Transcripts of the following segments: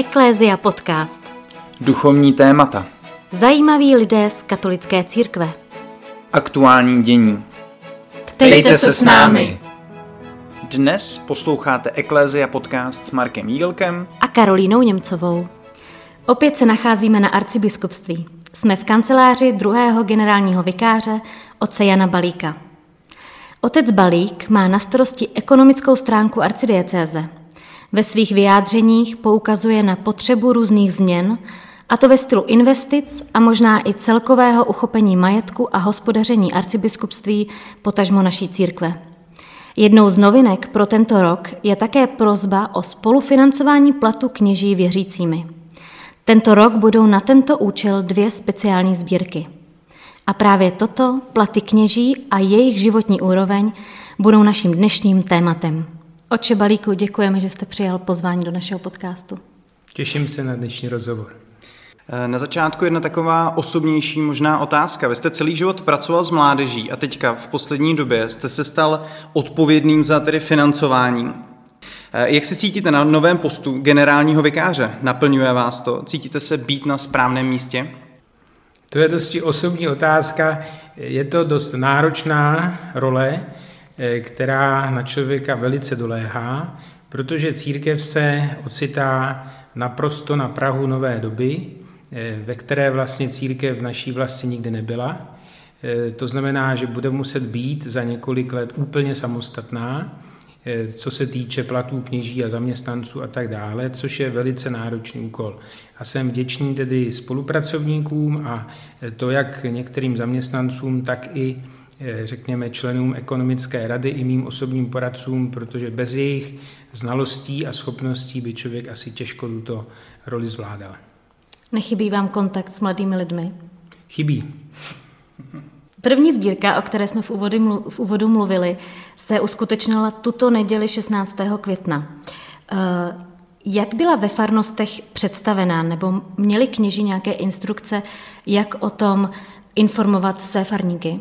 Eklézia podcast. Duchovní témata. Zajímaví lidé z katolické církve. Aktuální dění. Ptejte se s námi. Dnes posloucháte Eklézia podcast s Markem Jílkem A Karolínou Němcovou. Opět se nacházíme na arcibiskupství. Jsme v kanceláři druhého generálního vikáře otce Jana Balíka. Otec Balík má na starosti ekonomickou stránku arcidiecéze. Ve svých vyjádřeních poukazuje na potřebu různých změn, a to ve stylu investic a možná i celkového uchopení majetku a hospodaření arcibiskupství, potažmo naší církve. Jednou z novinek pro tento rok je také prozba o spolufinancování platu kněží věřícími. Tento rok budou na tento účel dvě speciální sbírky. A právě toto, platy kněží a jejich životní úroveň, budou naším dnešním tématem. Oče Balíku, děkujeme, že jste přijal pozvání do našeho podcastu. Těším se na dnešní rozhovor. Na začátku jedna taková osobnější možná otázka. Vy jste celý život pracoval s mládeží a teďka v poslední době jste se stal odpovědným za tedy financování. Jak se cítíte na novém postu generálního vikáře? Naplňuje vás to? Cítíte se být na správném místě? To je dosti osobní otázka. Je to dost náročná role, eh, která na člověka velice doléhá, protože církev se ocitá naprosto na Prahu nové doby, eh, ve které vlastně církev v naší vlasti nikdy nebyla. Eh, to znamená, že bude muset být za několik let úplně samostatná, co se týče platů kněží a zaměstnanců a tak dále, což je velice náročný úkol. A jsem vděčný tedy spolupracovníkům a to jak některým zaměstnancům, tak i řekněme členům ekonomické rady i mým osobním poradcům, protože bez jejich znalostí a schopností by člověk asi těžko tuto roli zvládal. Nechybí vám kontakt s mladými lidmi? Chybí. První sbírka, o které jsme v úvodu, v úvodu mluvili, se uskutečnila tuto neděli 16. května. Eh, jak byla ve farnostech představená, nebo měli kněži nějaké instrukce, jak o tom informovat své farníky?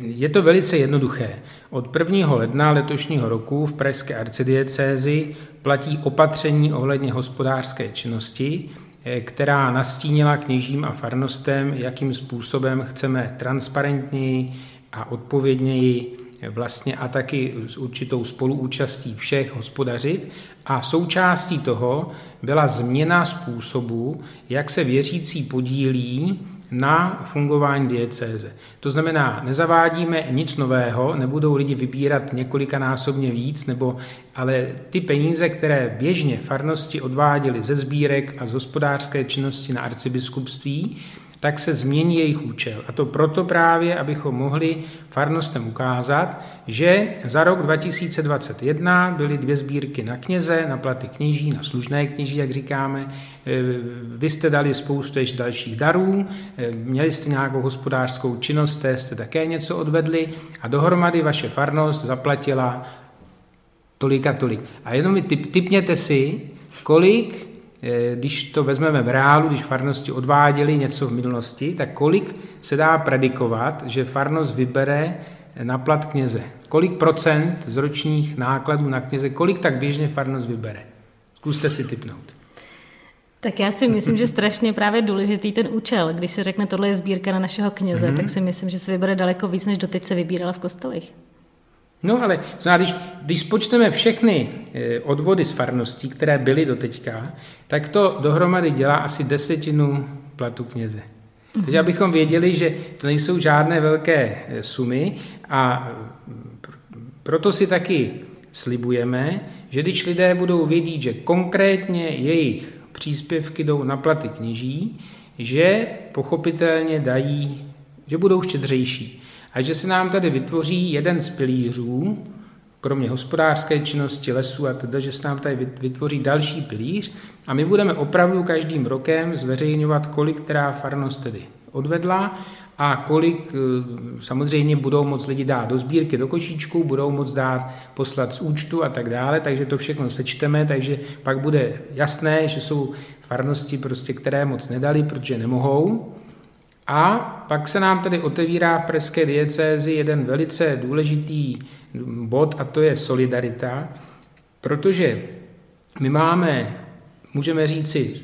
Je to velice jednoduché. Od 1. ledna letošního roku v Pražské arcidiecézi platí opatření ohledně hospodářské činnosti, Eh, která nastínila kněžím a farnostem, jakým způsobem chceme transparentněji a odpovědněji vlastně a taky s určitou spoluúčastí všech hospodařit. A součástí toho byla změna způsobu, jak se věřící podílí na fungování diecéze. To znamená, nezavádíme nic nového, nebudou lidi vybírat několikanásobně víc, nebo, ale ty peníze, které běžně farnosti odváděly ze sbírek a z hospodářské činnosti na arcibiskupství, tak se změní jejich účel. A to proto právě, abychom mohli farnostem ukázat, že za rok 2021 byly dvě sbírky na kněze, na platy kněží, na služné kněží, jak říkáme. E, vy jste dali spoustu ještě dalších darů, e, měli jste nějakou hospodářskou činnost, té jste také něco odvedli a dohromady vaše farnost zaplatila tolik a tolik. A jenom mi typ, typněte si, kolik když to vezmeme v reálu, když farnosti odváděly něco v minulosti, tak kolik se dá predikovat, že farnost vybere na plat kněze? Kolik procent z ročních nákladů na kněze, kolik tak běžně farnost vybere? Zkuste si typnout. Tak já si myslím, že strašně právě důležitý ten účel. Když se řekne, tohle je sbírka na našeho kněze, mm-hmm. tak si myslím, že se vybere daleko víc, než doteď se vybírala v kostelích. No ale když, když spočteme všechny eh, odvody z farností, které byly do teďka, tak to dohromady dělá asi desetinu platu kněze. Mm-hmm. Takže abychom věděli, že to nejsou žádné velké eh, sumy a proto si taky slibujeme, že když lidé budou vědět, že konkrétně jejich příspěvky jdou na platy kněží, že pochopitelně dají, že budou štědřejší a že se nám tady vytvoří jeden z pilířů, kromě hospodářské činnosti lesů a teda, že se nám tady vytvoří další pilíř a my budeme opravdu každým rokem zveřejňovat, kolik která farnost tedy odvedla a kolik eh, samozřejmě budou moc lidi dát do sbírky, do košíčku, budou moc dát poslat z účtu a tak dále, takže to všechno sečteme, takže pak bude jasné, že jsou farnosti, prostě, které moc nedali, protože nemohou, a pak se nám tedy otevírá v Pražské diecézi jeden velice důležitý bod a to je solidarita, protože my máme můžeme říci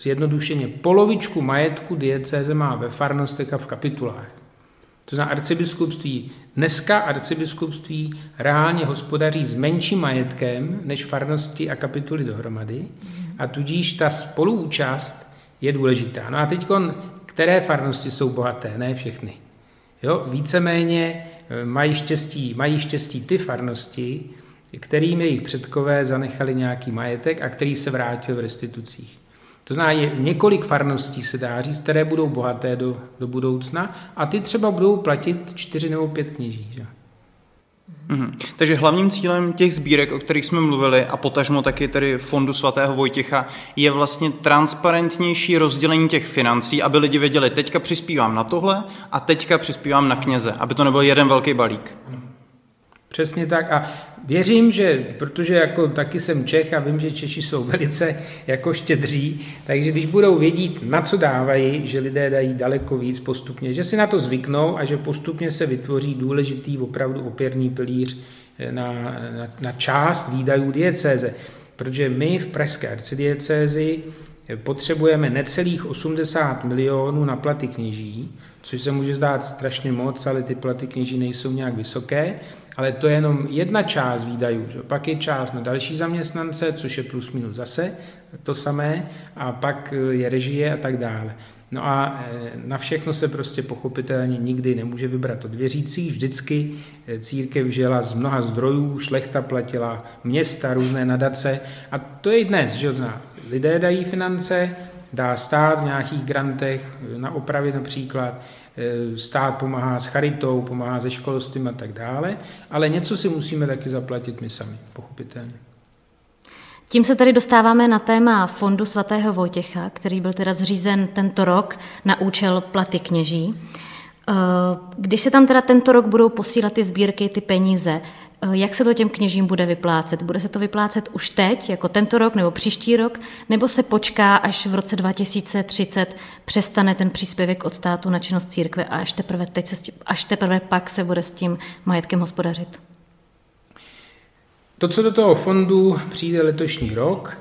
zjednodušeně, polovičku majetku diecéze má ve farnostech a v kapitulách. To znamená arcibiskupství. Dneska arcibiskupství reálně hospodaří s menším majetkem než farnosti a kapituly dohromady a tudíž ta spoluúčast je důležitá. No a teď, které farnosti jsou bohaté? Ne všechny. Jo, víceméně eh, mají štěstí, mají štěstí ty farnosti, kterým jejich předkové zanechali nějaký majetek a který se vrátil v restitucích. To znamená, je několik farností se dá říct, které budou bohaté do, do budoucna a ty třeba budou platit čtyři nebo pět kněží. Že? Mm-hmm. Takže hlavním cílem těch sbírek, o kterých jsme mluvili, a potažmo taky tedy fondu svatého Vojtěcha, je vlastně transparentnější rozdělení těch financí, aby lidi věděli, teďka přispívám na tohle a teďka přispívám na kněze, aby to nebyl jeden velký balík. Přesně tak a věřím, že, protože jako taky jsem Čech a vím, že Češi jsou velice jako štědří, takže když budou vědět, na co dávají, že lidé dají daleko víc postupně, že si na to zvyknou a že postupně se vytvoří důležitý opravdu opěrný pilíř eh, na, na, na část výdajů diecéze. Protože my v Pražské arcidiecézi potřebujeme necelých 80 milionů na platy kněží, což se může zdát strašně moc, ale ty platy kněží nejsou nějak vysoké ale to je jenom jedna část výdajů. Že? Pak je část na další zaměstnance, což je plus minus zase to samé, a pak eh, je režie a tak dále. No a eh, na všechno se prostě pochopitelně nikdy nemůže vybrat od věřících. Vždycky eh, církev žila z mnoha zdrojů, šlechta platila města, různé nadace a to je i dnes, že. Lidé dají finance, dá stát v nějakých grantech na opravy například, stát pomáhá s charitou, pomáhá se školstvím a tak dále, ale něco si musíme taky zaplatit my sami, pochopitelně. Tím se tedy dostáváme na téma Fondu svatého Vojtěcha, který byl teda zřízen tento rok na účel platy kněží. Eh, když se tam teda tento rok budou posílat ty sbírky, ty peníze, Eh, jak se to těm kněžím bude vyplácet? Bude se to vyplácet už teď, jako tento rok nebo příští rok, nebo se počká, až v roce 2030 přestane ten příspěvek od státu na činnost církve a až teprve, teď se až teprve pak se bude s tím majetkem hospodařit? To, co do toho fondu přijde letošní rok,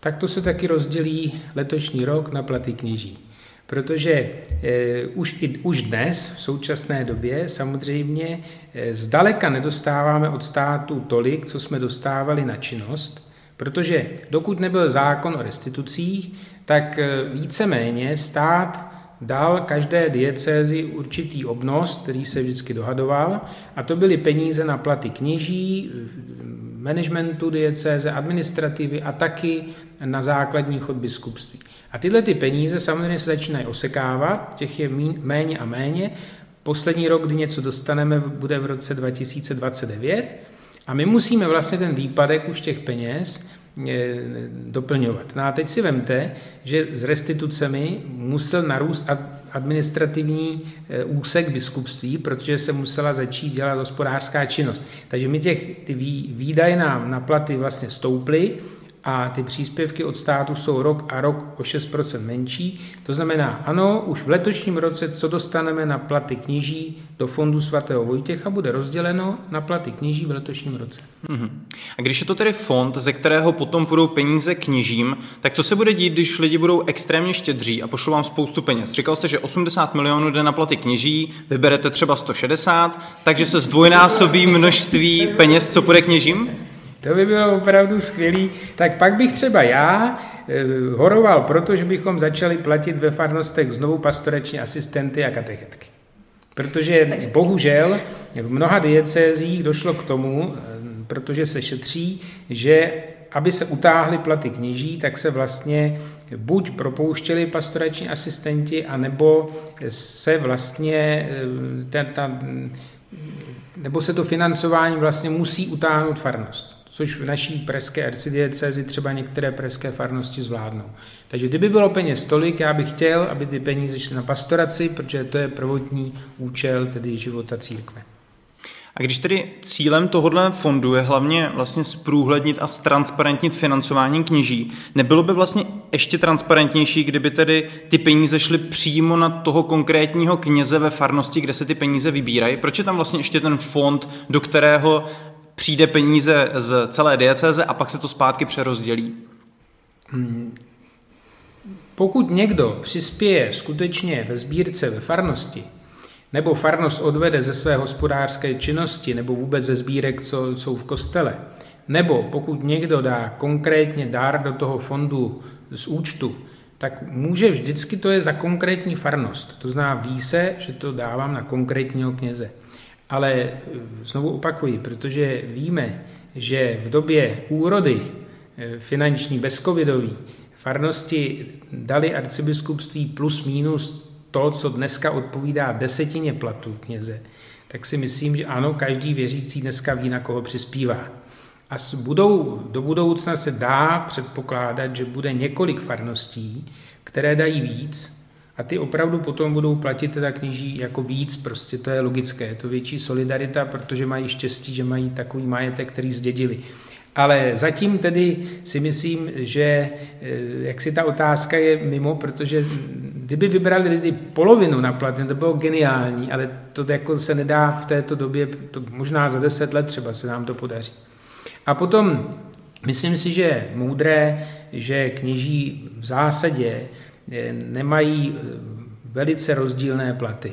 tak to se taky rozdělí letošní rok na platy kněží. Protože eh, už, i, už dnes, v současné době, samozřejmě eh, zdaleka nedostáváme od státu tolik, co jsme dostávali na činnost, protože dokud nebyl zákon o restitucích, tak eh, víceméně stát dal každé diecézi určitý obnos, který se vždycky dohadoval, a to byly peníze na platy kněží, managementu diecéze, administrativy a taky na základní chod biskupství. A tyhle ty peníze samozřejmě se začínají osekávat, těch je méně a méně. Poslední rok, kdy něco dostaneme, bude v roce 2029 a my musíme vlastně ten výpadek už těch peněz eh, doplňovat. No a teď si vemte, že s restitucemi musel narůst administrativní eh, úsek biskupství, protože se musela začít dělat hospodářská činnost. Takže my těch, ty výdaje nám na platy vlastně stouply, a ty příspěvky od státu jsou rok a rok o 6% menší. To znamená, ano, už v letošním roce, co dostaneme na platy kněží do fondu svatého Vojtěcha, bude rozděleno na platy kněží v letošním roce. Mm-hmm. A když je to tedy fond, ze kterého potom půjdou peníze kněžím, tak co se bude dít, když lidi budou extrémně štědří a pošlou vám spoustu peněz? Říkal jste, že 80 milionů jde na platy kněží, vyberete třeba 160, takže se zdvojnásobí množství peněz, co půjde kněžím? To by bylo opravdu skvělý. Tak pak bych třeba já eh, horoval proto, že bychom začali platit ve farnostech znovu pastoreční asistenty a katechetky. Protože Takže... bohužel v mnoha diecézích došlo k tomu, eh, protože se šetří, že aby se utáhly platy kněží, tak se vlastně buď propouštěli pastorační asistenti, anebo se vlastně eh, ta, ta, nebo se to financování vlastně musí utáhnout farnost což v naší pražské arcidiecezi třeba některé pražské farnosti zvládnou. Takže kdyby bylo peněz tolik, já bych chtěl, aby ty peníze šly na pastoraci, protože to je prvotní účel tedy života církve. A když tedy cílem tohohle fondu je hlavně vlastně zprůhlednit a ztransparentnit financování kněží, nebylo by vlastně ještě transparentnější, kdyby tedy ty peníze šly přímo na toho konkrétního kněze ve farnosti, kde se ty peníze vybírají? Proč je tam vlastně ještě ten fond, do kterého přijde peníze z celé diecéze a pak se to zpátky přerozdělí? Hmm. Pokud někdo přispěje skutečně ve sbírce ve farnosti, nebo farnost odvede ze své hospodářské činnosti, nebo vůbec ze sbírek, co jsou v kostele, nebo pokud někdo dá konkrétně dár do toho fondu z účtu, tak může vždycky to je za konkrétní farnost. To zná ví se, že to dávám na konkrétního kněze. Ale eh, znovu opakuji, protože víme, že v době úrody eh, finanční bezcovidový farnosti dali arcibiskupství plus minus to, co dneska odpovídá desetině platu kněze, tak si myslím, že ano, každý věřící dneska ví, na koho přispívá. A budou, do budoucna se dá předpokládat, že bude několik farností, které dají víc a ty opravdu potom budou platit teda kněží jako víc, prostě to je logické, je to větší solidarita, protože mají štěstí, že mají takový majetek, který zdědili. Ale zatím tedy si myslím, že eh, jak si ta otázka je mimo, protože kdyby vybrali lidi polovinu na plat, to bylo geniální, ale to jako se nedá v této době, to možná za deset let třeba se nám to podaří. A potom myslím si, že je moudré, že kněží v zásadě nemají eh, velice rozdílné platy.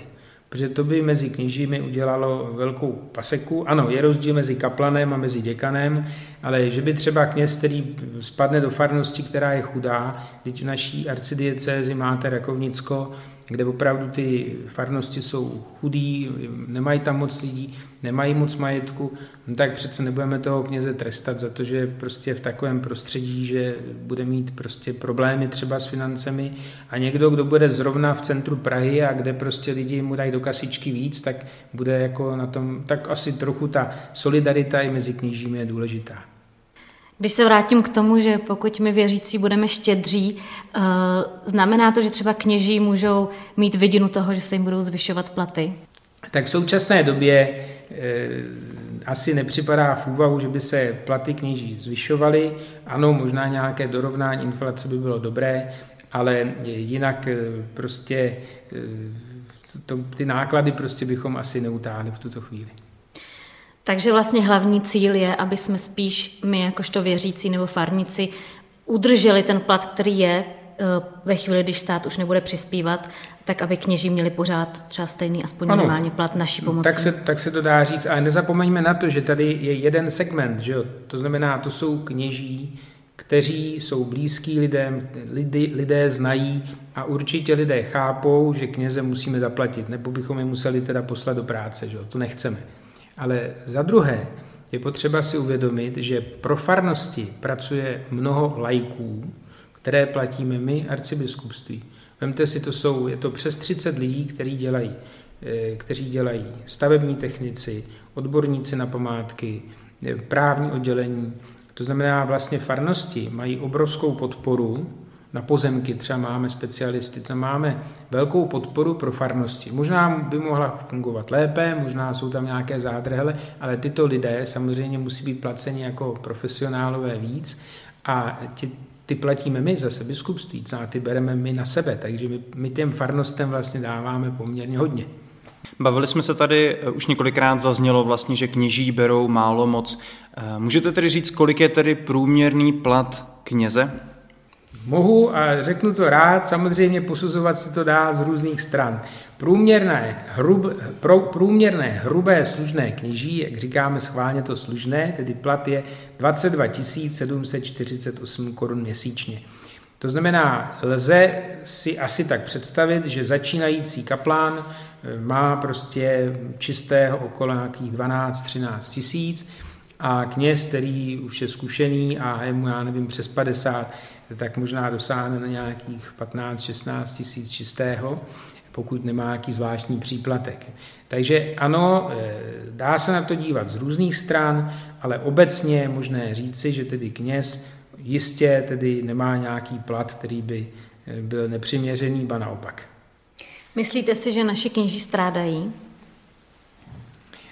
Protože to by mezi kněžími udělalo velkou paseku. Ano, je rozdíl mezi kaplanem a mezi děkanem, ale že by třeba kněz, který spadne do farnosti, která je chudá, teď v naší arcidiecézi máte Rakovnicko, kde opravdu ty farnosti jsou chudí, nemají tam moc lidí, nemají moc majetku, no tak přece nebudeme toho kněze trestat za to, že prostě v takovém prostředí, že bude mít prostě problémy třeba s financemi a někdo, kdo bude zrovna v centru Prahy a kde prostě lidi mu dají do kasičky víc, tak bude jako na tom, tak asi trochu ta solidarita i mezi kněžími je důležitá. Když se vrátím k tomu, že pokud my věřící budeme štědří, eh, znamená to, že třeba kněží můžou mít vidinu toho, že se jim budou zvyšovat platy? Tak v současné době eh, asi nepřipadá v úvahu, že by se platy kněží zvyšovaly. Ano, možná nějaké dorovnání inflace by bylo dobré, ale jinak eh, prostě to, ty náklady prostě bychom asi neutáhli v tuto chvíli. Takže vlastně hlavní cíl je, aby jsme spíš my, jakožto věřící nebo farníci, udrželi ten plat, který je eh, ve chvíli, když stát už nebude přispívat, tak aby kněží měli pořád třeba stejný, aspoň ano, minimálně plat naší pomoci. Tak se, tak se to dá říct, ale nezapomeňme na to, že tady je jeden segment, že jo? to znamená, to jsou kněží, kteří jsou blízký lidem, lidi, lidé znají a určitě lidé chápou, že kněze musíme zaplatit, nebo bychom je museli teda poslat do práce, že jo? to nechceme. Ale za druhé je potřeba si uvědomit, že pro farnosti pracuje mnoho lajků, které platíme my, arcibiskupství. Vemte si, to jsou, je to přes 30 lidí, kteří dělají, eh, kteří dělají stavební technici, odborníci na památky, eh, právní oddělení. To znamená, vlastně farnosti mají obrovskou podporu na pozemky třeba máme specialisty, tam máme velkou podporu pro farnosti. Možná by mohla fungovat lépe, možná jsou tam nějaké zádrhele, ale tyto lidé samozřejmě musí být placeni jako profesionálové víc a ti, ty platíme my zase biskupství, a ty bereme my na sebe, takže my, my těm farnostem vlastně dáváme poměrně hodně. Bavili jsme se tady, eh, už několikrát zaznělo vlastně, že kněží berou málo moc. Eh, můžete tedy říct, kolik je tedy průměrný plat kněze? Mohu a řeknu to rád, samozřejmě posuzovat se to dá z různých stran. Průměrné, hrub, pro, průměrné hrubé služné kněží, jak říkáme schválně to služné, tedy plat je 22 748 korun měsíčně. To znamená, lze si asi tak představit, že začínající kaplán eh, má prostě čistého okolo nějakých 12-13 tisíc a kněz, který už je zkušený a je mu, já nevím, přes 50, tak možná dosáhne na nějakých 15-16 tisíc čistého, pokud nemá nějaký zvláštní příplatek. Takže ano, eh, dá se na to dívat z různých stran, ale obecně je možné říci, že tedy kněz jistě tedy nemá nějaký plat, který by eh, byl nepřiměřený, ba naopak. Myslíte si, že naši kněží strádají?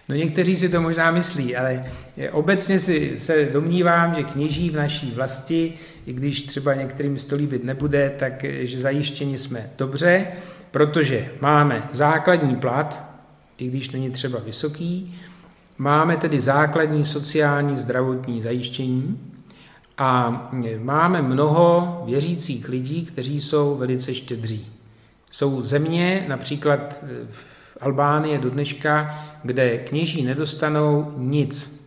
No někteří si to možná myslí, ale obecně si se domnívám, že kněží v naší vlasti, i když třeba některým to líbit nebude, tak že zajištěni jsme dobře, protože máme základní plat, i když není třeba vysoký, máme tedy základní sociální zdravotní zajištění A máme mnoho věřících lidí, kteří jsou velice štědří. Jsou země, například v Albánie do dneška, kde kněží nedostanou nic.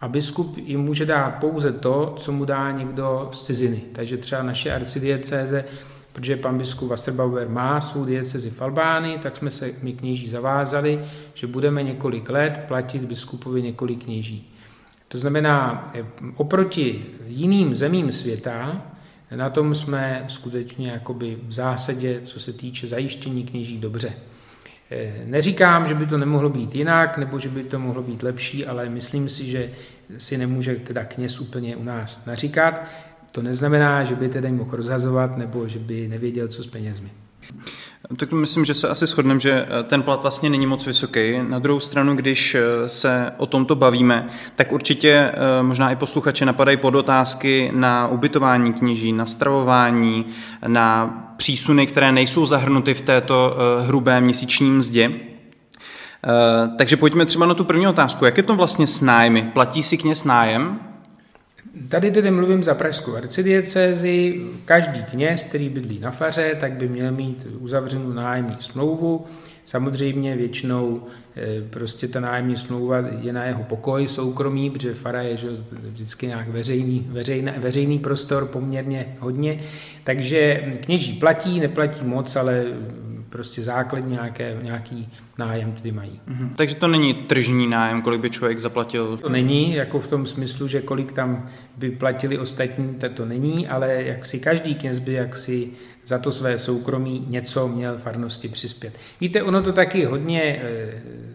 A biskup jim může dát pouze to, co mu dá někdo z ciziny. Takže třeba naše arcidiecéze, protože pan biskup Wasserbauer má svou diecezi v Albánii, tak jsme se my kněží zavázali, že budeme několik let platit biskupovi několik kněží. To znamená, oproti jiným zemím světa, na tom jsme skutečně jakoby v zásadě, co se týče zajištění kněží, dobře. Eh, neříkám, že by to nemohlo být jinak, nebo že by to mohlo být lepší, ale myslím si, že si nemůže teda kněz úplně u nás naříkat. To neznamená, že by tedy mohl rozhazovat, nebo že by nevěděl, co s penězmi. Tak myslím, že se asi shodneme, že eh, ten plat vlastně není moc vysoký. Na druhou stranu, když eh, se o tomto bavíme, tak určitě eh, možná i posluchače napadají pod otázky na ubytování kněží, na stravování, na přísuny, které nejsou zahrnuty v této hrubé měsíční mzdě. Takže pojďme třeba na tu první otázku. Jak je to vlastně s nájmy? Platí si kněz nájem? Tady tedy mluvím za pražskou arcidiecézi. Každý kněz, který bydlí na faře, tak by měl mít uzavřenou nájemní smlouvu. Samozřejmě většinou eh, prostě ta nájemní smlouva je na jeho pokoj soukromý, protože fara je že, vždycky nějak veřejný, veřejný, veřejný prostor poměrně hodně. Takže kněží platí, neplatí moc, ale prostě základní nějaké, nějaký nájem tedy mají. Mm-hmm. Takže to není tržní nájem, kolik by člověk zaplatil? To není, jako v tom smyslu, že kolik tam by platili ostatní, to, to není, ale jak si každý kněz by jak si za to své soukromí něco měl farnosti přispět. Víte, ono to taky hodně e,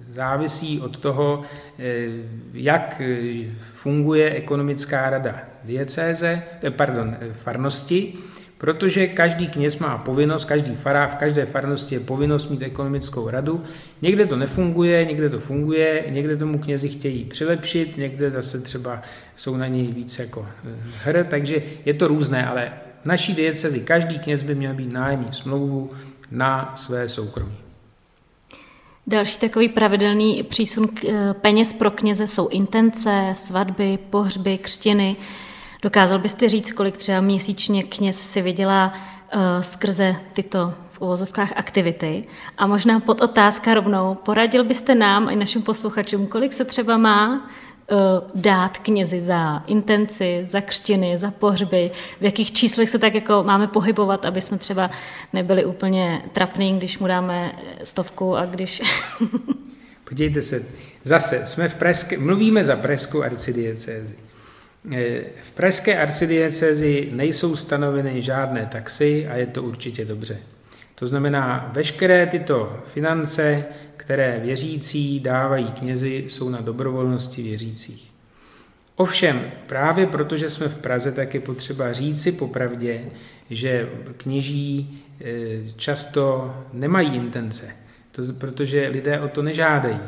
závisí od toho, e, jak e, funguje ekonomická rada diecéze, pardon, farnosti, Protože každý kněz má povinnost, každý fará, v každé farnosti je povinnost mít ekonomickou radu. Někde to nefunguje, někde to funguje, někde tomu knězi chtějí přilepšit, někde zase třeba jsou na něj víc jako eh, hr, takže je to různé, ale v naší diecezi každý kněz by měl být nájemní smlouvu na své soukromí. Další takový pravidelný přísun eh, peněz pro kněze jsou intence, svatby, pohřby, křtiny. Dokázal byste říct, kolik třeba měsíčně kněz si vydělá uh, skrze tyto v uvozovkách aktivity? A možná pod otázka rovnou, poradil byste nám i našim posluchačům, kolik se třeba má uh, dát knězi za intenci, za křtiny, za pohřby, v jakých číslech se tak jako máme pohybovat, aby jsme třeba nebyli úplně trapný, když mu dáme stovku a když... Podívejte se, zase jsme v Preske, mluvíme za Presku arcidiecézi. Eh, v pražské arcidiecezi nejsou stanoveny žádné taxy a je to určitě dobře. To znamená, veškeré tyto finance, které věřící dávají knězi, jsou na dobrovolnosti věřících. Ovšem, právě protože jsme v Praze, tak je potřeba říci popravdě, že kněží eh, často nemají intence, to, protože lidé o to nežádají.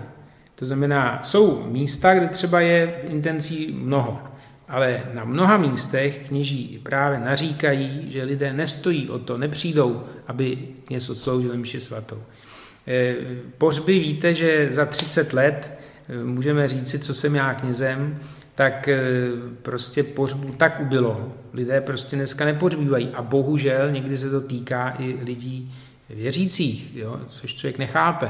To znamená, jsou místa, kde třeba je intencí mnoho ale na mnoha místech kněží právě naříkají, že lidé nestojí o to, nepřijdou, aby něco sloužili mši svatou. Eh, pohřby víte, že za 30 let eh, můžeme říci, co jsem já knězem, tak eh, prostě pohřbu tak ubylo. Lidé prostě dneska nepořbívají a bohužel někdy se to týká i lidí věřících, jo, což člověk nechápe.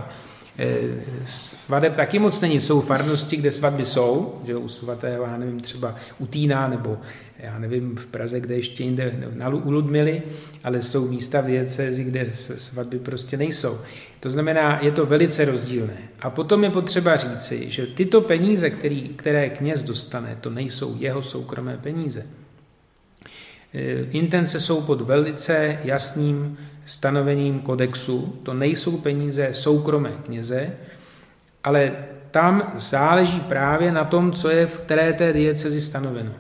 Eh, svadeb taky moc není. Jsou farnosti, kde svatby jsou, že u svatého, já nevím, třeba u Týna, nebo já nevím, v Praze, kde ještě jinde, na, u Ludmily, ale jsou místa v diecezi, kde svatby prostě nejsou. To znamená, je to velice rozdílné. A potom je potřeba říci, že tyto peníze, který, které kněz dostane, to nejsou jeho soukromé peníze. Eh, intence jsou pod velice jasným stanovením kodexu. To nejsou peníze soukromé kněze, ale tam záleží právě na tom, co je v které té diecezi stanoveno.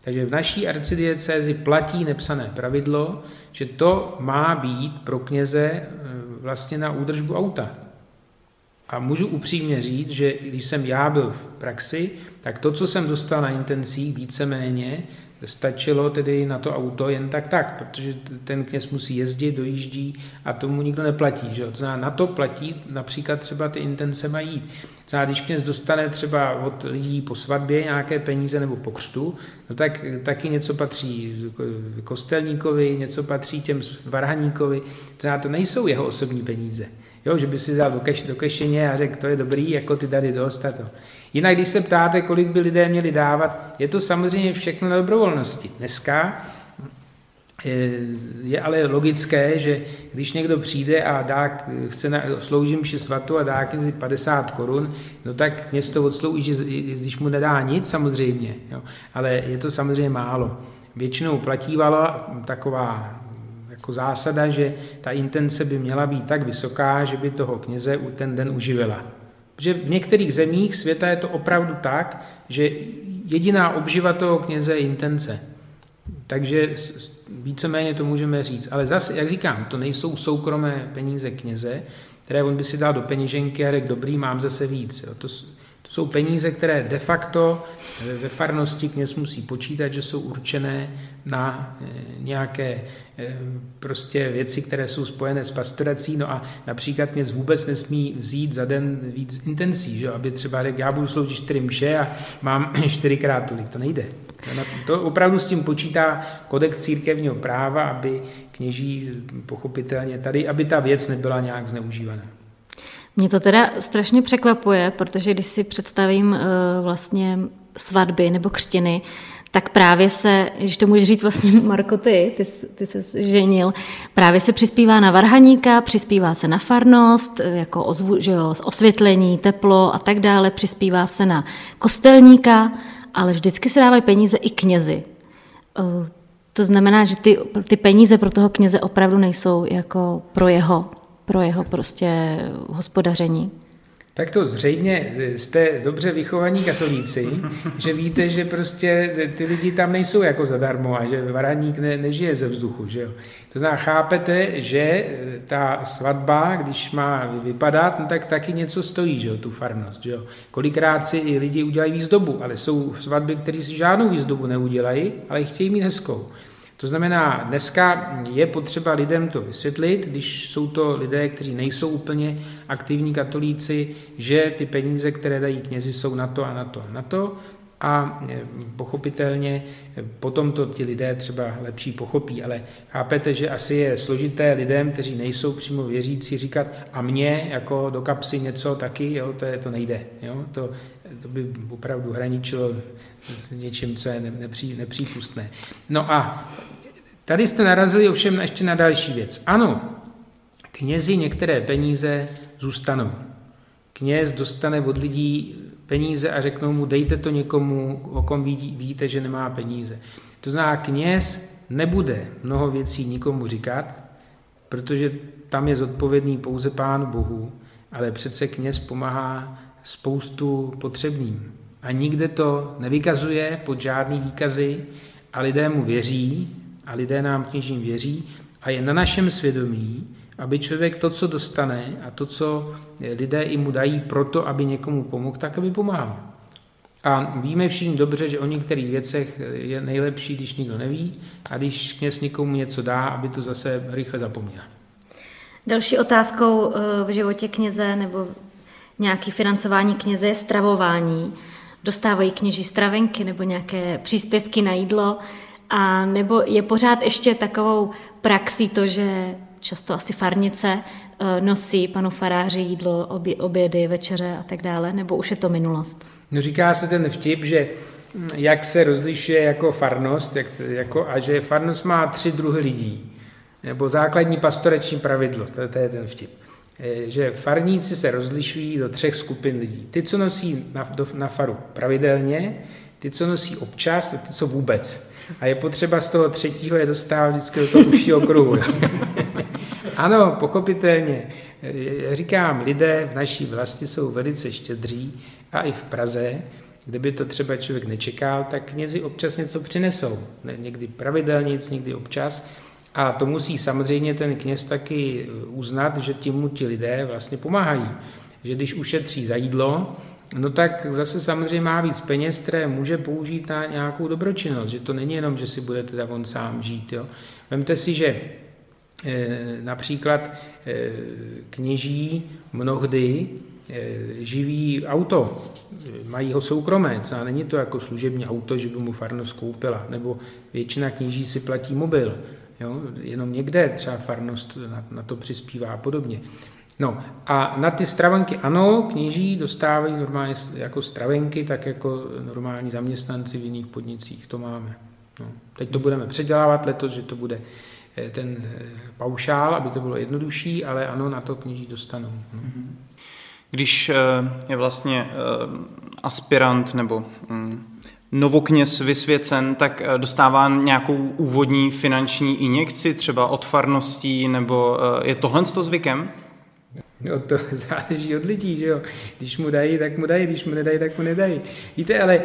Takže v naší arcidiecezi platí nepsané pravidlo, že to má být pro kněze e, vlastně na údržbu auta. A můžu upřímně říct, že když jsem já byl v praxi, tak to, co jsem dostal na intencích víceméně, stačilo tedy na to auto jen tak tak, protože ten kněz musí jezdit, dojíždí a tomu nikdo neplatí. Že? To znamená, na to platí například třeba ty intence mají. To znamená, když kněz dostane třeba od lidí po svatbě nějaké peníze nebo po křtu, no tak taky něco patří kostelníkovi, něco patří těm varhaníkovi. To znamená, to nejsou jeho osobní peníze. Jo, že by si dal do, keš, do kešeně a řekl, to je dobrý, jako ty dali dost a to. Jinak, když se ptáte, kolik by lidé měli dávat, je to samozřejmě všechno na dobrovolnosti. Dneska eh, je ale logické, že když někdo přijde a dá, chce na, slouží mši svatou a dá knězi 50 korun, no tak město odslouží, když mu nedá nic samozřejmě, jo. ale je to samozřejmě málo. Většinou platívala taková jako zásada, že ta intence by měla být tak vysoká, že by toho kněze ten den uživila. Protože v některých zemích světa je to opravdu tak, že jediná obživa toho kněze je intence. Takže víceméně to můžeme říct. Ale zase, jak říkám, to nejsou soukromé peníze kněze, které on by si dal do peněženky a řekl, dobrý, mám zase víc. Jo. To, to jsou peníze, které de facto ve farnosti kněz musí počítat, že jsou určené na eh, nějaké eh, prostě věci, které jsou spojené s pastorací, no a například kněz vůbec nesmí vzít za den víc intencí, že? aby třeba řekl, já budu sloužit čtyři mše a mám čtyřikrát tolik, to nejde. To opravdu s tím počítá kodek církevního práva, aby kněží pochopitelně tady, aby ta věc nebyla nějak zneužívaná. Mě to teda strašně překvapuje, protože když si představím uh, vlastně svatby nebo křtiny, tak právě se, když to můžeš říct vlastně Marko, ty, ty, ty se ženil, právě se přispívá na varhaníka, přispívá se na farnost, jako ozvu, že jo, osvětlení, teplo a tak dále, přispívá se na kostelníka, ale vždycky se dávají peníze i knězi. Eh, to znamená, že ty, ty peníze pro toho kněze opravdu nejsou jako pro jeho pro jeho prostě hospodaření. Tak to zřejmě jste dobře vychovaní katolíci, že víte, že prostě ty lidi tam nejsou jako zadarmo a že varaník ne, nežije ze vzduchu. Že jo? To znamená, chápete, že ta svatba, když má vypadat, no tak taky něco stojí, že jo, tu farnost. Že jo? Kolikrát si i lidi udělají výzdobu, ale jsou svatby, které si žádnou výzdobu neudělají, ale chtějí mít hezkou. To znamená, dneska je potřeba lidem to vysvětlit, když jsou to lidé, kteří nejsou úplně aktivní katolíci, že ty peníze, které dají knězi, jsou na to a na to a na to. A e, pochopitelně e, potom to ti lidé třeba lepší pochopí, ale chápete, že asi je složité lidem, kteří nejsou přímo věřící, říkat a mě jako do kapsy něco taky, jo, to, je, to nejde. Jo, to, to by opravdu hraničilo s něčím, co je nepří, nepřípustné. No a tady jste narazili ovšem ještě na další věc. Ano, knězi některé peníze zůstanou. Kněz dostane od lidí peníze a řeknou mu, dejte to někomu, o kom ví, víte, že nemá peníze. To znamená, kněz nebude mnoho věcí nikomu říkat, protože tam je zodpovědný pouze Pánu Bohu, ale přece kněz pomáhá spoustu potřebným. A nikde to nevykazuje pod žádný výkazy a lidé mu věří a lidé nám kněžím věří a je na našem svědomí, aby člověk to, co dostane a to, co lidé i mu dají proto, aby někomu pomohl, tak aby pomáhal. A víme všichni dobře, že o některých věcech je nejlepší, když nikdo neví a když kněz někomu něco dá, aby to zase rychle zapomněl. Další otázkou eh, v životě kněze nebo nějaký financování kněze je stravování. Dostávají kněží stravenky nebo nějaké příspěvky na jídlo, a nebo je pořád ještě takovou praxí to, že často asi farnice eh, nosí panu faráři jídlo, obě, obědy, večeře a tak dále, nebo už je to minulost? No říká se ten vtip, že hm, jak se rozlišuje jako farnost, jak, jako, a že farnost má tři druhy lidí, nebo základní pastoreční pravidlo, to, to je ten vtip. Eh, že farníci se rozlišují do třech skupin lidí. Ty, co nosí na, do, na faru pravidelně, ty, co nosí občas a ty, co vůbec. A je potřeba z toho třetího je dostávat vždycky do toho užšího kruhu. ano, pochopitelně. Eh, říkám, lidé v naší vlasti jsou velice štědří a i v Praze, kdyby to třeba člověk nečekal, tak knězi občas něco přinesou. Někdy pravidelně, někdy občas. A to musí samozřejmě ten kněz taky uznat, že tím mu ti lidé vlastně pomáhají. Že když ušetří za jídlo, no tak zase samozřejmě má víc peněz, které může použít na nějakou dobročinnost, že to není jenom, že si bude teda on sám žít. Jo. Vemte si, že e, například e, kněží mnohdy živí auto, mají ho soukromé, to není to jako služební auto, že by mu farnost koupila, nebo většina kněží si platí mobil, jo, jenom někde třeba farnost na, na to přispívá a podobně. No a na ty stravenky ano, kněží dostávají normálně jako stravenky, tak jako normální zaměstnanci v jiných podnicích, to máme. No. Teď to budeme předělávat letos, že to bude eh, ten eh, paušál, aby to bylo jednodušší, ale ano, na to kněží dostanou. No. Když eh, je vlastně aspirant nebo mm, novokněz vysvěcen, tak dostává nějakou úvodní finanční injekci, třeba od farností, nebo je tohle to zvykem? No to záleží od lidí, že jo. Když mu dají, tak mu dají, když mu nedají, tak mu nedají. Víte, ale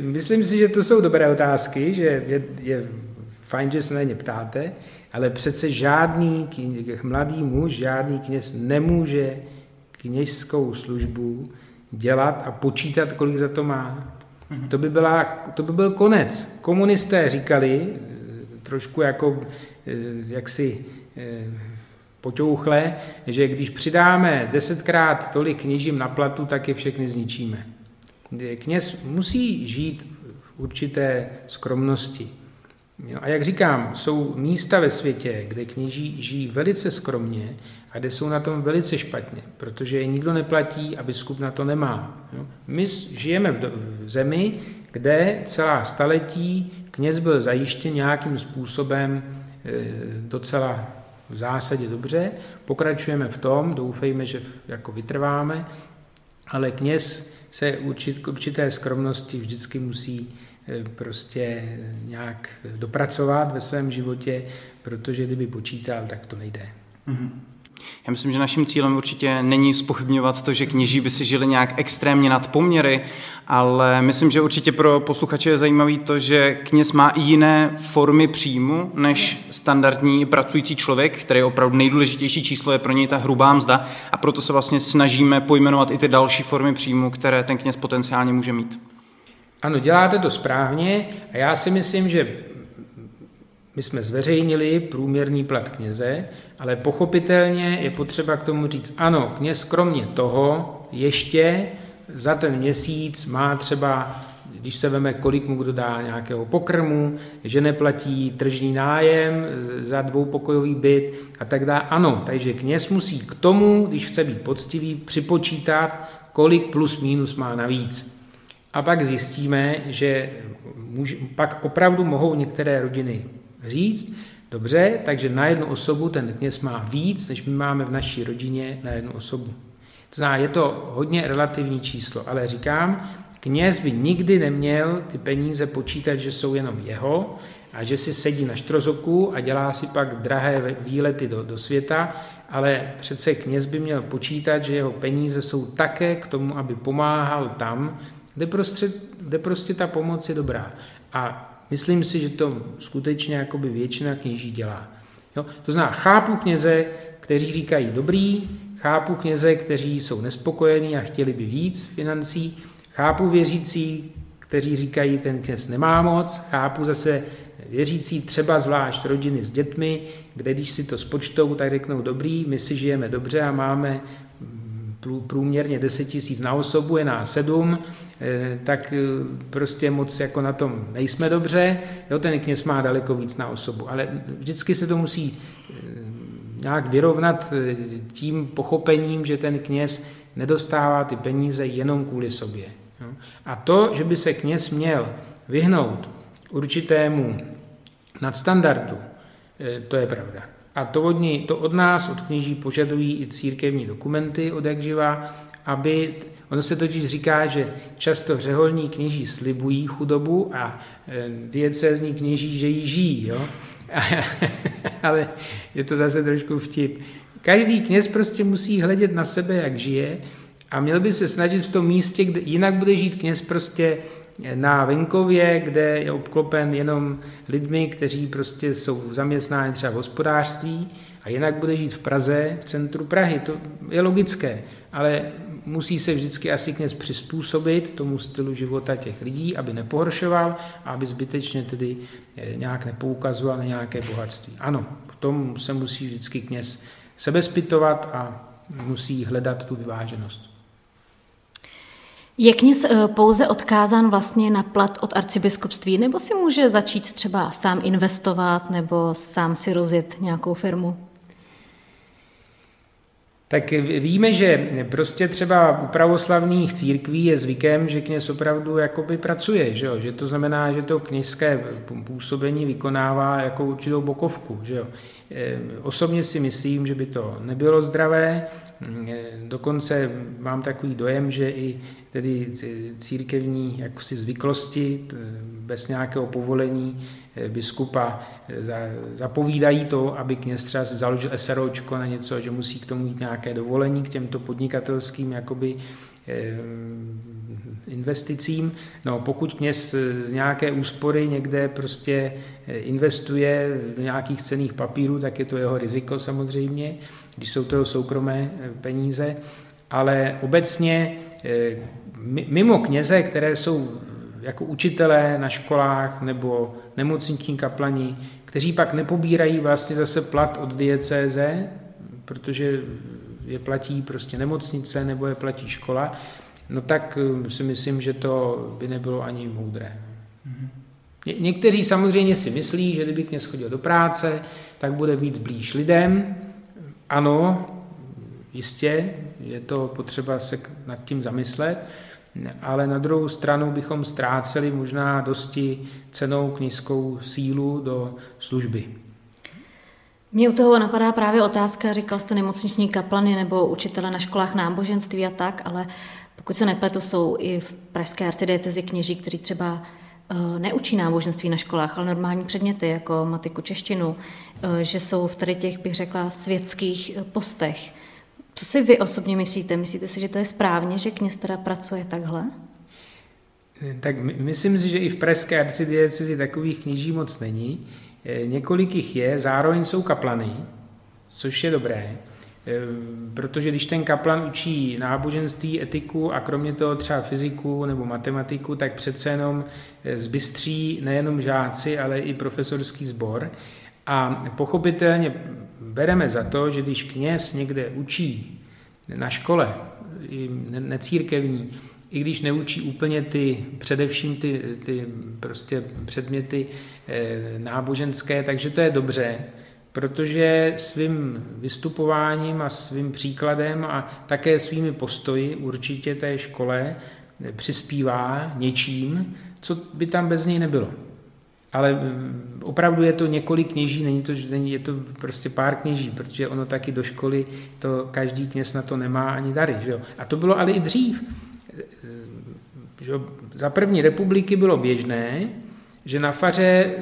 myslím si, že to jsou dobré otázky, že je, je fajn, že se na ně ptáte, ale přece žádný mladý muž, žádný kněz nemůže kněžskou službu dělat a počítat, kolik za to má. Mhm. To by, byla, to by byl konec. Komunisté říkali, trošku jako eh, jaksi eh, poťouchle, že když přidáme desetkrát tolik kněžím na platu, tak je všechny zničíme. Kněz musí žít v určité skromnosti. A jak říkám, jsou místa ve světě, kde kněží žijí velice skromně a kde jsou na tom velice špatně, protože je nikdo neplatí a biskup na to nemá. My žijeme v zemi, kde celá staletí kněz byl zajištěn nějakým způsobem eh, docela v zásadě dobře, pokračujeme v tom, doufejme, že jako vytrváme, ale kněz se určit, k určité skromnosti vždycky musí prostě nějak dopracovat ve svém životě, protože kdyby počítal, tak to nejde. Mm-hmm. Já myslím, že naším cílem určitě není spochybňovat to, že kněží by si žili nějak extrémně nad poměry, ale myslím, že určitě pro posluchače je zajímavý to, že kněz má i jiné formy příjmu než standardní pracující člověk, který je opravdu nejdůležitější číslo je pro něj ta hrubá mzda a proto se vlastně snažíme pojmenovat i ty další formy příjmu, které ten kněz potenciálně může mít. Ano, děláte to správně a já si myslím, že my jsme zveřejnili průměrný plat kněze, ale pochopitelně je potřeba k tomu říct, ano, kněz kromě toho ještě za ten měsíc má třeba, když se veme, kolik mu kdo dá nějakého pokrmu, že neplatí tržní nájem za dvoupokojový byt a tak dále. Ano, takže kněz musí k tomu, když chce být poctivý, připočítat, kolik plus minus má navíc. A pak zjistíme, že může, pak opravdu mohou některé rodiny říct, dobře, takže na jednu osobu ten kněz má víc, než my máme v naší rodině na jednu osobu. To znamená, je to hodně relativní číslo, ale říkám, kněz by nikdy neměl ty peníze počítat, že jsou jenom jeho a že si sedí na štrozoku a dělá si pak drahé výlety do, do světa, ale přece kněz by měl počítat, že jeho peníze jsou také k tomu, aby pomáhal tam, kde, prostřed, kde prostě ta pomoc je dobrá. A Myslím si, že to skutečně jakoby většina kněží dělá. Jo? To znamená, chápu kněze, kteří říkají dobrý, chápu kněze, kteří jsou nespokojení a chtěli by víc financí, chápu věřící, kteří říkají, ten kněz nemá moc, chápu zase věřící třeba zvlášť rodiny s dětmi, kde když si to spočtou, tak řeknou dobrý, my si žijeme dobře a máme průměrně 10 tisíc na osobu, je nás 7, eh, tak eh, prostě moc jako na tom nejsme dobře, jo, ten kněz má daleko víc na osobu, ale vždycky se to musí eh, nějak vyrovnat tím pochopením, že ten kněz nedostává ty peníze jenom kvůli sobě. A to, že by se kněz měl vyhnout určitému nadstandardu, to je pravda. A to od, ní, to od nás, od kněží, požadují i církevní dokumenty od jak živa, aby, ono se totiž říká, že často řeholní kněží slibují chudobu a e, diecézní kněží, že ji žijí, jo? Ale je to zase trošku vtip. Každý kněz prostě musí hledět na sebe, jak žije a měl by se snažit v tom místě, kde jinak bude žít kněz prostě na venkově, kde je obklopen jenom lidmi, kteří prostě jsou zaměstnáni třeba v hospodářství a jinak bude žít v Praze, v centru Prahy. To je logické, ale musí se vždycky asi kněz přizpůsobit tomu stylu života těch lidí, aby nepohoršoval a aby zbytečně tedy eh, nějak nepoukazoval na nějaké bohatství. Ano, v tom se musí vždycky kněz sebezpitovat a musí hledat tu vyváženost. Je kněz eh, pouze odkázán vlastně na plat od arcibiskupství, nebo si může začít třeba sám investovat nebo sám si rozjet nějakou firmu? Tak víme, že prostě třeba u pravoslavných církví je zvykem, že kněz opravdu jakoby pracuje, že, jo? že to znamená, že to kněžské působení vykonává jako určitou bokovku. Že jo? Eh, osobně si myslím, že by to nebylo zdravé, dokonce mám takový dojem, že i tedy církevní jaksi zvyklosti bez nějakého povolení eh, biskupa zapovídají to, aby kněz třeba založil SROčko na něco, že musí k tomu mít nějaké dovolení k těmto podnikatelským jakoby investicím. No, pokud kněz z nějaké úspory někde prostě eh, investuje do nějakých cených papírů, tak je to jeho riziko samozřejmě, když jsou to soukromé eh, peníze, ale obecně eh, mimo kněze, které jsou jako učitelé na školách nebo nemocniční kaplani, kteří pak nepobírají vlastně zase plat od diecéze, protože je platí prostě nemocnice nebo je platí škola, no tak eh, si myslím, že to by nebylo ani moudré. Mm-hmm. Někteří samozřejmě si myslí, že kdyby kněz chodil do práce, tak bude víc blíž lidem. Ano, jistě, je to potřeba se nad tím zamyslet, ale na druhou stranu bychom ztráceli možná dosti cenou kněžskou sílu do služby. Mě u toho napadá právě otázka, říkal jste nemocniční kaplany nebo učitele na školách náboženství a tak, ale pokud se nepletu, jsou i v pražské arcidiecezi kněží, kteří třeba neučí náboženství na školách, ale normální předměty, jako matiku češtinu, eh, že jsou v tady těch, bych řekla, světských eh, postech. Co si vy osobně myslíte? Myslíte si, že to je správně, že kněz teda pracuje takhle? Tak myslím si, že i v pražské arcidiecezi takových kněží moc není. Několik jich je, zároveň jsou kaplany, což je dobré. Ehm, protože když ten kaplan učí náboženství, etiku a kromě toho třeba fyziku nebo matematiku, tak přece jenom eh, zbystří nejenom žáci, ale i profesorský sbor. A pochopitelně bereme za to, že když kněz někde učí na škole, necírkevní, i když neučí úplně ty, především ty, ty prostě předměty eh, náboženské, takže to je dobře, protože svým vystupováním a svým příkladem a také svými postoji určitě té škole přispívá něčím, co by tam bez něj nebylo. Ale mm, opravdu je to několik kněží, není to, je to prostě pár kněží, protože ono taky do školy, to každý kněz na to nemá ani dary. Že jo? A to bylo ale i dřív. Že jo? Za první republiky bylo běžné, že na faře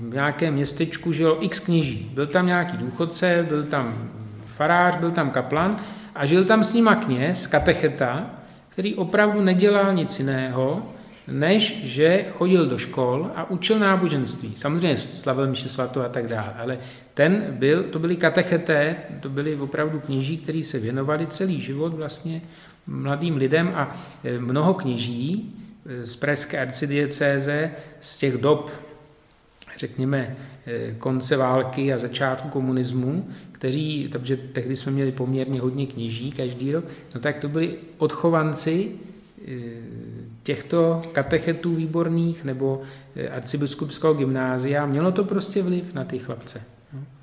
nějakém městečku žilo x kněží. Byl tam nějaký důchodce, byl tam farář, byl tam kaplan a žil tam s nima kněz, katecheta, který opravdu nedělal nic jiného, než že chodil do škol a učil náboženství. Samozřejmě slavil miše svatou a tak dále, ale ten byl, to byli katecheté, to byli opravdu kněží, kteří se věnovali celý život vlastně mladým lidem a e, mnoho kněží e, z Pražské arcidiecéze z těch dob řekněme, eh, konce války a začátku komunismu, kteří, protože tehdy jsme měli poměrně hodně kněží každý rok, no tak to byli odchovanci eh, těchto katechetů výborných nebo eh, arcibiskupského gymnázia. Mělo to prostě vliv na ty chlapce.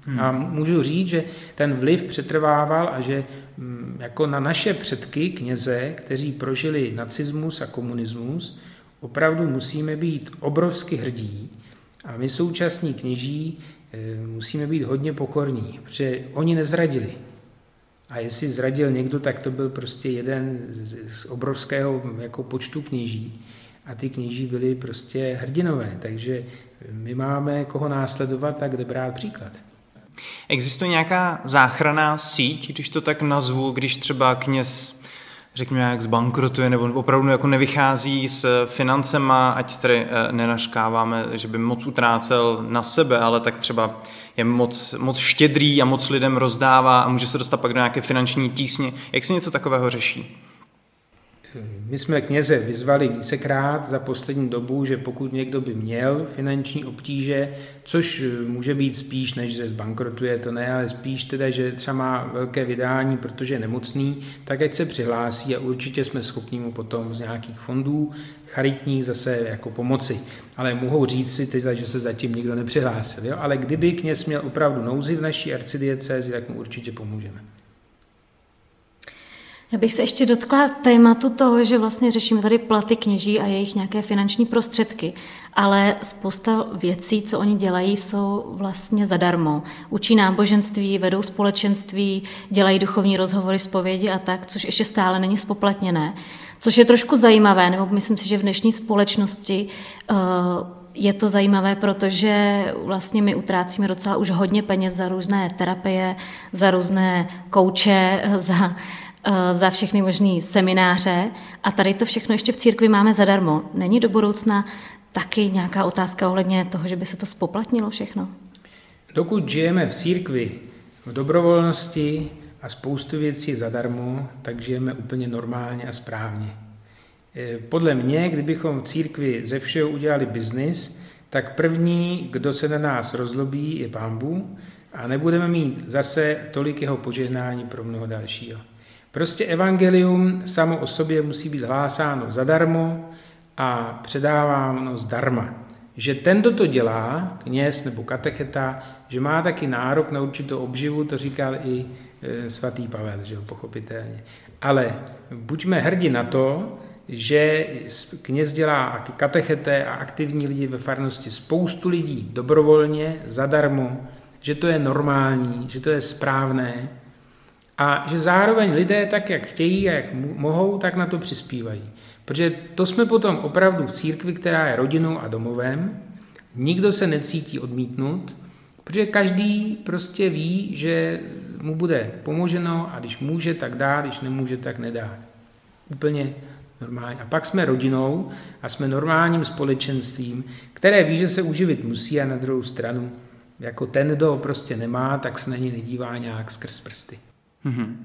Hmm. A můžu říct, že ten vliv přetrvával a že mm, jako na naše předky, kněze, kteří prožili nacismus a komunismus, opravdu musíme být obrovsky hrdí, a my současní kněží eh, musíme být hodně pokorní, protože oni nezradili. A jestli zradil někdo, tak to byl prostě jeden z obrovského jako počtu kněží. A ty kněží byli prostě hrdinové, takže my máme koho následovat a kde brát příklad. Existuje nějaká záchraná síť, když to tak nazvu, když třeba kněz řekněme, jak zbankrotuje nebo opravdu jako nevychází s financema, ať tedy eh, nenaškáváme, že by moc utrácel na sebe, ale tak třeba je moc, moc štědrý a moc lidem rozdává a může se dostat pak do nějaké finanční tísně. Jak se něco takového řeší? My jsme kněze vyzvali vícekrát za poslední dobu, že pokud někdo by měl finanční obtíže, což může být spíš, než že zbankrotuje, to ne, ale spíš teda, že třeba má velké vydání, protože je nemocný, tak ať se přihlásí a určitě jsme schopni mu potom z nějakých fondů charitních zase jako pomoci. Ale mohou říct si teď, že se zatím nikdo nepřihlásil. Jo? Ale kdyby kněz měl opravdu nouzi v naší arcidiecézi, tak mu určitě pomůžeme. Já bych se ještě dotkla tématu toho, že vlastně řešíme tady platy kněží a jejich nějaké finanční prostředky, ale spousta věcí, co oni dělají, jsou vlastně zadarmo. Učí náboženství, vedou společenství, dělají duchovní rozhovory, zpovědi a tak, což ještě stále není spoplatněné. Což je trošku zajímavé, nebo myslím si, že v dnešní společnosti uh, je to zajímavé, protože vlastně my utrácíme docela už hodně peněz za různé terapie, za různé kouče, za za všechny možné semináře a tady to všechno ještě v církvi máme zadarmo. Není do budoucna taky nějaká otázka ohledně toho, že by se to spoplatnilo všechno? Dokud žijeme v církvi v dobrovolnosti a spoustu věcí zadarmo, tak žijeme úplně normálně a správně. Eh, podle mě, kdybychom v církvi ze všeho udělali biznis, tak první, kdo se na nás rozlobí, je pán Bůh a nebudeme mít zase tolik jeho požehnání pro mnoho dalšího. Prostě evangelium samo o sobě musí být hlásáno zadarmo a předáváno zdarma. Že ten, kdo to dělá, kněz nebo katecheta, že má taky nárok na určitou obživu, to říkal i e, svatý Pavel, že jo, pochopitelně. Ale buďme hrdí na to, že kněz dělá a katecheté a aktivní lidi ve farnosti spoustu lidí dobrovolně, zadarmo, že to je normální, že to je správné, a že zároveň lidé tak, jak chtějí a jak mohou, tak na to přispívají. Protože to jsme potom opravdu v církvi, která je rodinou a domovem, nikdo se necítí odmítnut, protože každý prostě ví, že mu bude pomoženo a když může, tak dá, když nemůže, tak nedá. Úplně normálně. A pak jsme rodinou a jsme normálním společenstvím, které ví, že se uživit musí a na druhou stranu, jako ten, kdo prostě nemá, tak se na ně nedívá nějak skrz prsty. Mm-hmm.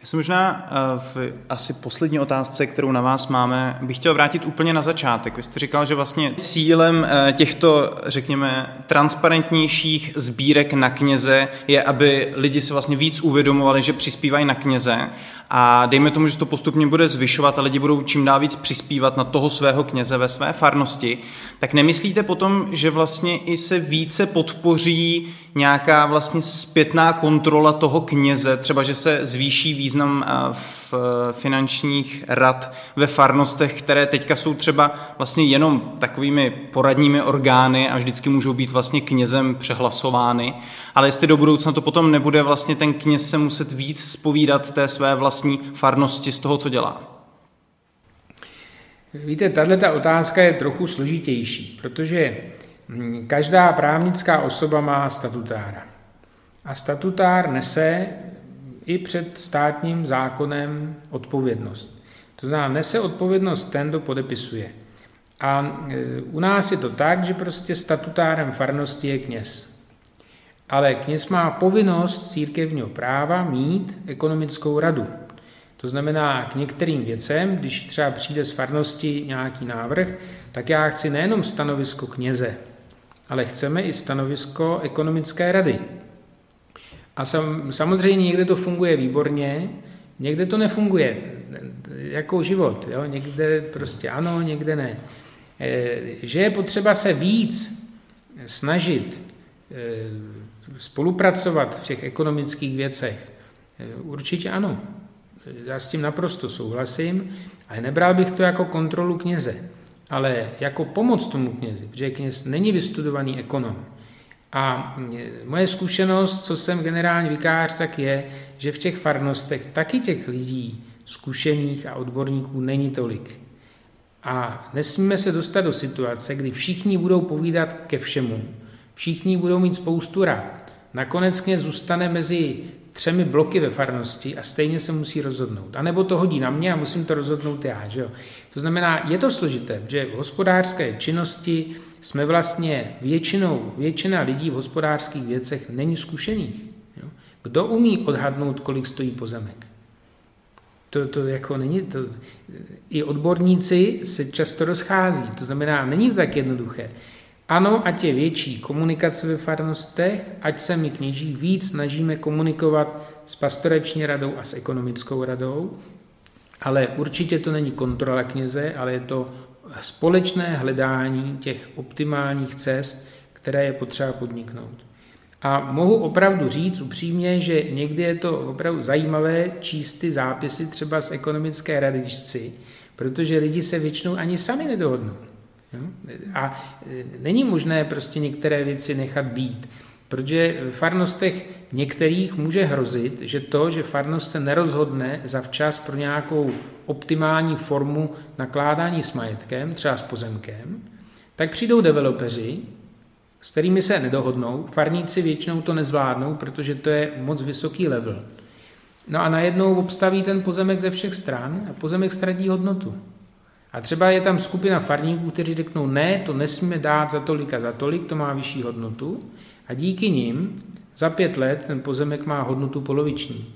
Já jsem možná eh, v asi poslední otázce, kterou na vás máme, bych chtěl vrátit úplně na začátek. Vy jste říkal, že vlastně cílem eh, těchto, řekněme, transparentnějších sbírek na kněze je, aby lidi se vlastně víc uvědomovali, že přispívají na kněze a dejme tomu, že se to postupně bude zvyšovat a lidi budou čím dál víc přispívat na toho svého kněze ve své farnosti, tak nemyslíte potom, že vlastně i se více podpoří nějaká vlastně zpětná kontrola toho kněze, třeba že se zvýší význam eh, v eh, finančních rad ve farnostech, které teďka jsou třeba vlastně jenom takovými poradními orgány a vždycky můžou být vlastně knězem přehlasovány, ale jestli do budoucna to potom nebude vlastně ten kněz se muset víc spovídat té své vlastní farnosti z toho, co dělá. Víte, tahle otázka je trochu složitější, protože každá právnická osoba má statutára. A statutár nese i před státním zákonem odpovědnost. To znamená, nese odpovědnost ten, kdo podepisuje. A e, u nás je to tak, že prostě statutárem farnosti je kněz. Ale kněz má povinnost církevního práva mít ekonomickou radu. To znamená, k některým věcem, když třeba přijde z farnosti nějaký návrh, tak já chci nejenom stanovisko kněze, ale chceme i stanovisko ekonomické rady. A sam, samozřejmě někde to funguje výborně, někde to nefunguje, jako život. Jo? Někde prostě ano, někde ne. E, že je potřeba se víc snažit e, spolupracovat v těch ekonomických věcech, e, určitě ano. Já s tím naprosto souhlasím, ale nebral bych to jako kontrolu kněze, ale jako pomoc tomu knězi, protože kněz není vystudovaný ekonom. A moje zkušenost, co jsem generální vikář, tak je, že v těch farnostech taky těch lidí zkušených a odborníků není tolik. A nesmíme se dostat do situace, kdy všichni budou povídat ke všemu. Všichni budou mít spoustu rad. Nakonec kněz zůstane mezi třemi bloky ve farnosti a stejně se musí rozhodnout. A nebo to hodí na mě a musím to rozhodnout já. Že jo? To znamená, je to složité, že v hospodářské činnosti jsme vlastně většinou, většina lidí v hospodářských věcech není zkušených. Jo? Kdo umí odhadnout, kolik stojí pozemek? To, to jako není, to, i odborníci se často rozchází, to znamená, není to tak jednoduché. Ano, ať je větší komunikace ve farnostech, ať se my kněží víc snažíme komunikovat s pastorační radou a s ekonomickou radou, ale určitě to není kontrola kněze, ale je to společné hledání těch optimálních cest, které je potřeba podniknout. A mohu opravdu říct upřímně, že někdy je to opravdu zajímavé číst ty zápisy třeba z ekonomické chci, protože lidi se většinou ani sami nedohodnou. A e, není možné prostě některé věci nechat být, protože v farnostech některých může hrozit, že to, že farnost se nerozhodne zavčas pro nějakou optimální formu nakládání s majetkem, třeba s pozemkem, tak přijdou developeři, s kterými se nedohodnou, farníci většinou to nezvládnou, protože to je moc vysoký level. No a najednou obstaví ten pozemek ze všech stran a pozemek ztratí hodnotu. A třeba je tam skupina farníků, kteří řeknou, ne, to nesmíme dát za tolik a za tolik, to má vyšší hodnotu. A díky nim za pět let ten pozemek má hodnotu poloviční,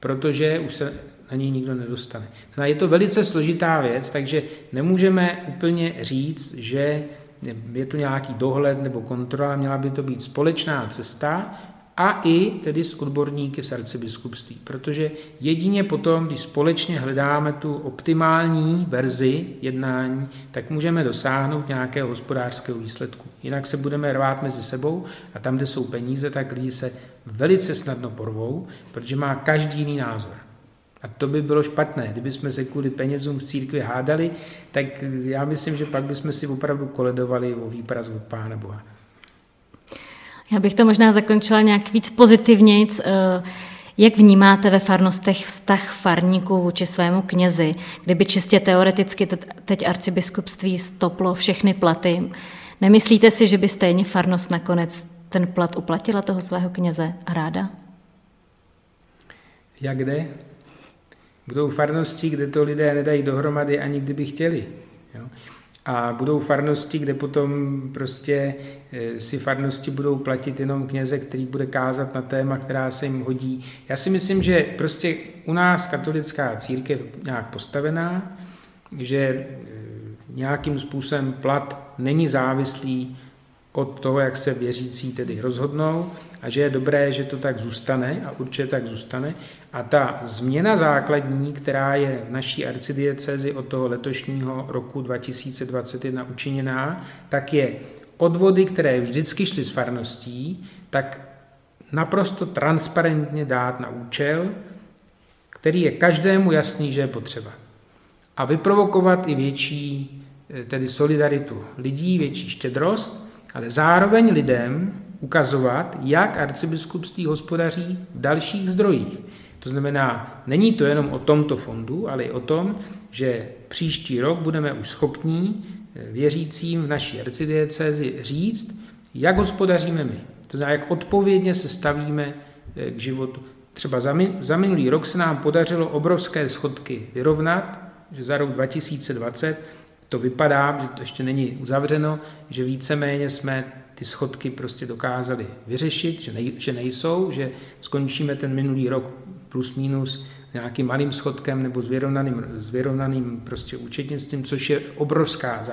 protože už se na něj nikdo nedostane. Je to velice složitá věc, takže nemůžeme úplně říct, že je to nějaký dohled nebo kontrola, měla by to být společná cesta a i tedy s odborníky z arcibiskupství, protože jedině potom, když společně hledáme tu optimální verzi jednání, tak můžeme dosáhnout nějakého hospodářského výsledku. Jinak se budeme rvát mezi sebou a tam, kde jsou peníze, tak lidi se velice snadno porvou, protože má každý jiný názor. A to by bylo špatné. Kdyby jsme se kvůli penězům v církvi hádali, tak já myslím, že pak bychom si opravdu koledovali o výpraz od Pána Boha. Já bych to možná zakončila nějak víc pozitivnějc. Eh, jak vnímáte ve farnostech vztah farníků vůči svému knězi? Kdyby čistě teoreticky teď arcibiskupství stoplo všechny platy, nemyslíte si, že by stejně farnost nakonec ten plat uplatila toho svého kněze a ráda? Jak jde? Budou farnosti, kde to lidé nedají dohromady ani kdyby chtěli. Jo? A budou farnosti, kde potom prostě eh, si farnosti budou platit jenom kněze, který bude kázat na téma, která se jim hodí. Já si myslím, že prostě u nás katolická církev nějak postavená, že eh, nějakým způsobem plat není závislý od toho, jak se věřící tedy rozhodnou a že je dobré, že to tak zůstane a určitě tak zůstane. A ta změna základní, která je v naší arcidiecezi od toho letošního roku 2021 učiněná, tak je odvody, které vždycky šly z farností, tak naprosto transparentně dát na účel, který je každému jasný, že je potřeba. A vyprovokovat i větší eh, tedy solidaritu lidí, větší štědrost, ale zároveň lidem ukazovat, jak arcibiskupství hospodaří v dalších zdrojích. To znamená, není to jenom o tomto fondu, ale i o tom, že příští rok budeme už schopní eh, věřícím v naší arcidiecezi říct, jak hospodaříme my. To znamená, jak odpovědně se stavíme eh, k životu. Třeba za, min, za minulý rok se nám podařilo obrovské schodky vyrovnat, že za rok 2020 to vypadá, že to ještě není uzavřeno, že víceméně jsme ty schodky prostě dokázali vyřešit, že, nej, že nejsou, že skončíme ten minulý rok plus minus s nějakým malým schodkem nebo s vyrovnaným, s vyrovnaným prostě účetnictvím, což je obrovská,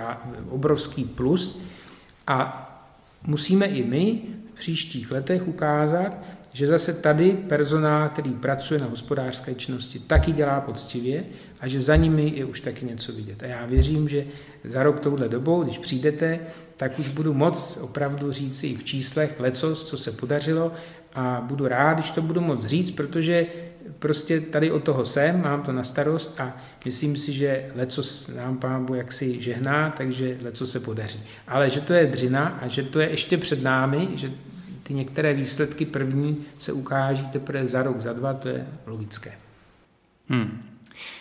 obrovský plus. A musíme i my v příštích letech ukázat, že zase tady personál, který pracuje na hospodářské činnosti, taky dělá poctivě a že za nimi je už taky něco vidět. A já věřím, že za rok touhle dobou, když přijdete, tak už budu moc opravdu říct i v číslech lecos, co se podařilo a budu rád, když to budu moc říct, protože prostě tady od toho jsem, mám to na starost a myslím si, že lecos nám pán Bůh jaksi žehná, takže leco se podaří. Ale že to je dřina a že to je ještě před námi, že ty některé výsledky první se ukáží teprve za rok, za dva, to je logické. Hmm.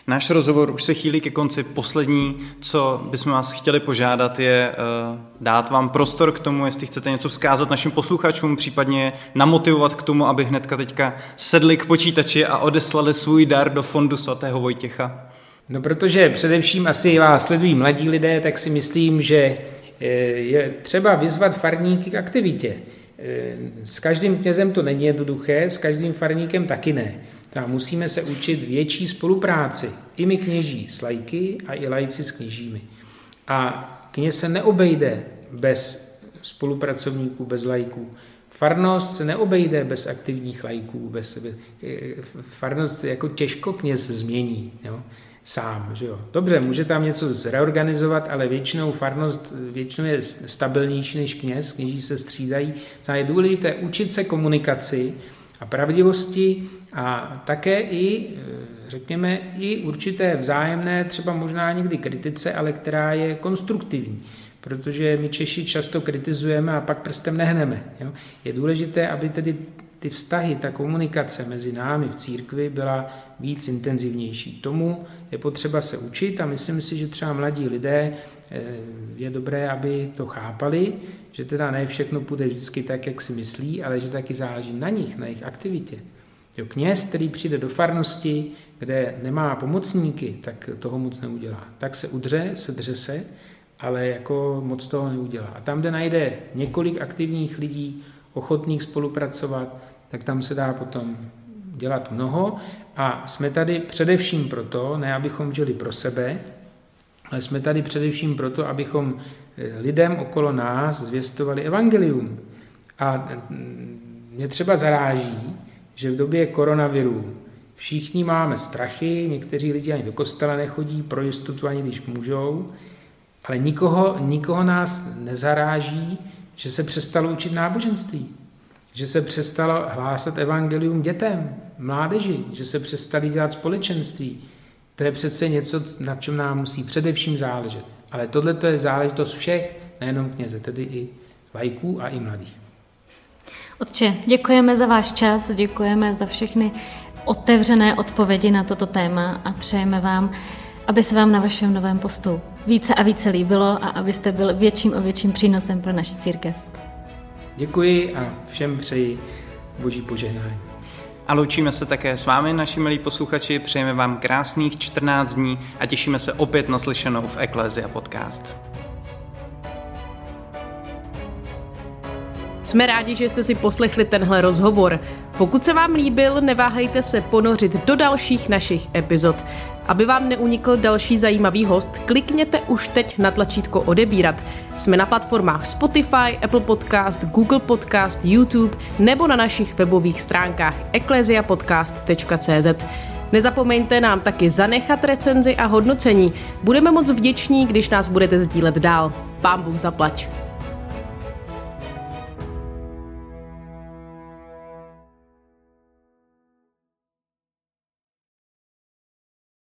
Náš rozhovor už se chýlí ke konci. Poslední, co bychom vás chtěli požádat, je uh, dát vám prostor k tomu, jestli chcete něco vzkázat našim posluchačům, případně namotivovat k tomu, aby hnedka teďka sedli k počítači a odeslali svůj dar do fondu svatého Vojtěcha. No protože především asi vás sledují mladí lidé, tak si myslím, že eh, je třeba vyzvat farníky k aktivitě. Eh, s každým knězem to není jednoduché, s každým farníkem taky ne. A musíme se učit větší spolupráci. I my kněží s lajky a i lajci s kněžími. A kněz se neobejde bez spolupracovníků, bez lajků. Farnost se neobejde bez aktivních lajků, bez, farnost jako těžko kněz změní. Jo? Sám. Že jo? Dobře, může tam něco zreorganizovat, ale většinou farnost většinou je stabilnější než kněz, kněží se střídají. To je důležité učit se komunikaci a pravdivosti a také i, řekněme, i určité vzájemné, třeba možná někdy kritice, ale která je konstruktivní. Protože my Češi často kritizujeme a pak prstem nehneme. Jo? Je důležité, aby tedy ty vztahy, ta komunikace mezi námi v církvi byla víc intenzivnější. Tomu je potřeba se učit a myslím si, že třeba mladí lidé eh, je dobré, aby to chápali, že teda ne všechno půjde vždycky tak, jak si myslí, ale že taky záleží na nich, na jejich aktivitě. Jo, kněz, který přijde do farnosti, kde nemá pomocníky, tak toho moc neudělá. Tak se udře, sedře se, ale jako moc toho neudělá. A tam, kde najde několik aktivních lidí, ochotných spolupracovat, tak tam se dá potom dělat mnoho a jsme tady především proto, ne abychom žili pro sebe, ale jsme tady především proto, abychom eh, lidem okolo nás zvěstovali evangelium. A mm, mě třeba zaráží, že v době koronaviru všichni máme strachy, někteří lidi ani do kostela nechodí, pro jistotu ani když můžou, ale nikoho, nikoho nás nezaráží, že se přestalo učit náboženství že se přestalo hlásat evangelium dětem, mládeži, že se přestali dělat společenství. To je přece něco, na čem nám musí především záležet. Ale tohle je záležitost všech, nejenom kněze, tedy i lajků a i mladých. Otče, děkujeme za váš čas, děkujeme za všechny otevřené odpovědi na toto téma a přejeme vám, aby se vám na vašem novém postu více a více líbilo a abyste byl větším a větším přínosem pro naši církev. Děkuji a všem přeji boží požehnání. A loučíme se také s vámi, naši milí posluchači, přejeme vám krásných 14 dní a těšíme se opět na slyšenou v Eklézia podcast. Jsme rádi, že jste si poslechli tenhle rozhovor. Pokud se vám líbil, neváhejte se ponořit do dalších našich epizod. Aby vám neunikl další zajímavý host, klikněte už teď na tlačítko odebírat. Jsme na platformách Spotify, Apple Podcast, Google Podcast, YouTube nebo na našich webových stránkách ecclesiapodcast.cz. Nezapomeňte nám taky zanechat recenzi a hodnocení. Budeme moc vděční, když nás budete sdílet dál. Pán Bůh zaplať.